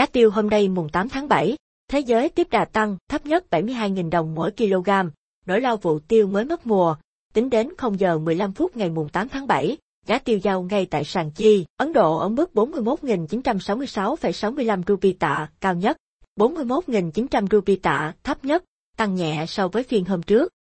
Giá tiêu hôm nay mùng 8 tháng 7, thế giới tiếp đà tăng, thấp nhất 72.000 đồng mỗi kg. Nỗi lo vụ tiêu mới mất mùa, tính đến 0 giờ 15 phút ngày mùng 8 tháng 7, giá tiêu giao ngay tại sàn chi, Ấn Độ ở mức 41.966,65 rupee tạ, cao nhất, 41.900 rupee tạ, thấp nhất, tăng nhẹ so với phiên hôm trước.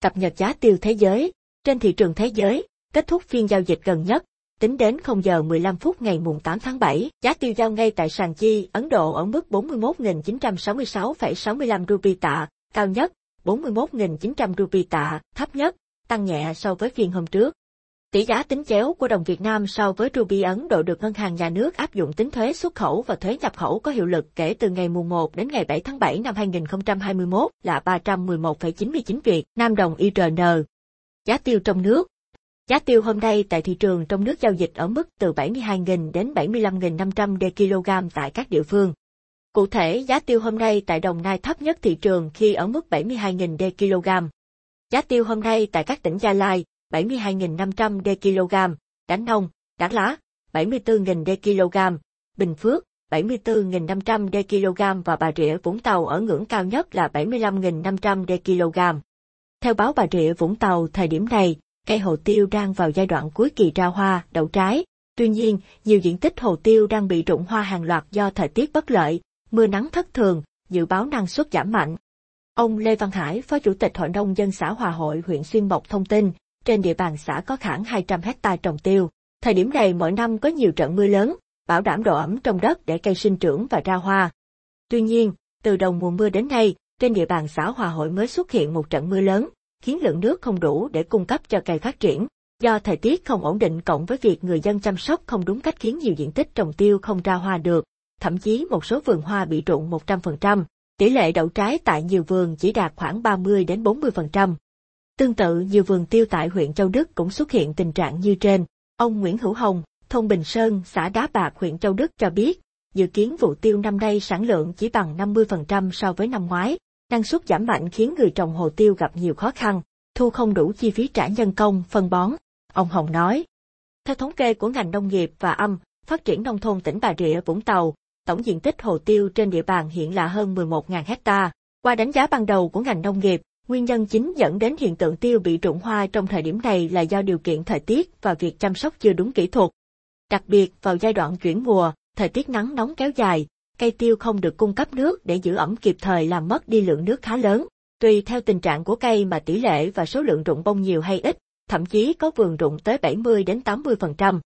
Cập nhật giá tiêu thế giới, trên thị trường thế giới, kết thúc phiên giao dịch gần nhất, tính đến 0 giờ 15 phút ngày mùng 8 tháng 7, giá tiêu giao ngay tại sàn chi Ấn Độ ở mức 41.966,65 rupee tạ, cao nhất, 41.900 rupee tạ, thấp nhất, tăng nhẹ so với phiên hôm trước. Tỷ giá tính chéo của đồng Việt Nam so với rupee Ấn Độ được Ngân hàng Nhà nước áp dụng tính thuế xuất khẩu và thuế nhập khẩu có hiệu lực kể từ ngày mùng 1 đến ngày 7 tháng 7 năm 2021 là 311,99 Việt Nam đồng IRN. Giá tiêu trong nước Giá tiêu hôm nay tại thị trường trong nước giao dịch ở mức từ 72.000 đến 75.500 đê kg tại các địa phương. Cụ thể, giá tiêu hôm nay tại Đồng Nai thấp nhất thị trường khi ở mức 72.000 đê kg. Giá tiêu hôm nay tại các tỉnh Gia Lai, 72.500 đê kg, Đắk Nông, Đắk Lá, 74.000 đê kg, Bình Phước, 74.500 đê kg và Bà Rịa Vũng Tàu ở ngưỡng cao nhất là 75.500 đê kg. Theo báo Bà Rịa Vũng Tàu thời điểm này, cây hồ tiêu đang vào giai đoạn cuối kỳ ra hoa, đậu trái. Tuy nhiên, nhiều diện tích hồ tiêu đang bị rụng hoa hàng loạt do thời tiết bất lợi, mưa nắng thất thường, dự báo năng suất giảm mạnh. Ông Lê Văn Hải, Phó Chủ tịch Hội nông dân xã Hòa Hội huyện Xuyên Mộc thông tin, trên địa bàn xã có khoảng 200 hecta trồng tiêu. Thời điểm này mỗi năm có nhiều trận mưa lớn, bảo đảm độ ẩm trong đất để cây sinh trưởng và ra hoa. Tuy nhiên, từ đầu mùa mưa đến nay, trên địa bàn xã Hòa Hội mới xuất hiện một trận mưa lớn, khiến lượng nước không đủ để cung cấp cho cây phát triển. Do thời tiết không ổn định cộng với việc người dân chăm sóc không đúng cách khiến nhiều diện tích trồng tiêu không ra hoa được, thậm chí một số vườn hoa bị rụng 100%. Tỷ lệ đậu trái tại nhiều vườn chỉ đạt khoảng 30 đến 40%. Tương tự nhiều vườn tiêu tại huyện Châu Đức cũng xuất hiện tình trạng như trên. Ông Nguyễn Hữu Hồng, thôn Bình Sơn, xã Đá Bạc huyện Châu Đức cho biết, dự kiến vụ tiêu năm nay sản lượng chỉ bằng 50% so với năm ngoái, năng suất giảm mạnh khiến người trồng hồ tiêu gặp nhiều khó khăn, thu không đủ chi phí trả nhân công, phân bón. Ông Hồng nói. Theo thống kê của ngành nông nghiệp và âm, phát triển nông thôn tỉnh Bà Rịa Vũng Tàu, tổng diện tích hồ tiêu trên địa bàn hiện là hơn 11.000 hecta. Qua đánh giá ban đầu của ngành nông nghiệp, nguyên nhân chính dẫn đến hiện tượng tiêu bị rụng hoa trong thời điểm này là do điều kiện thời tiết và việc chăm sóc chưa đúng kỹ thuật. Đặc biệt vào giai đoạn chuyển mùa, thời tiết nắng nóng kéo dài, cây tiêu không được cung cấp nước để giữ ẩm kịp thời làm mất đi lượng nước khá lớn. Tùy theo tình trạng của cây mà tỷ lệ và số lượng rụng bông nhiều hay ít, thậm chí có vườn rụng tới 70 đến 80%.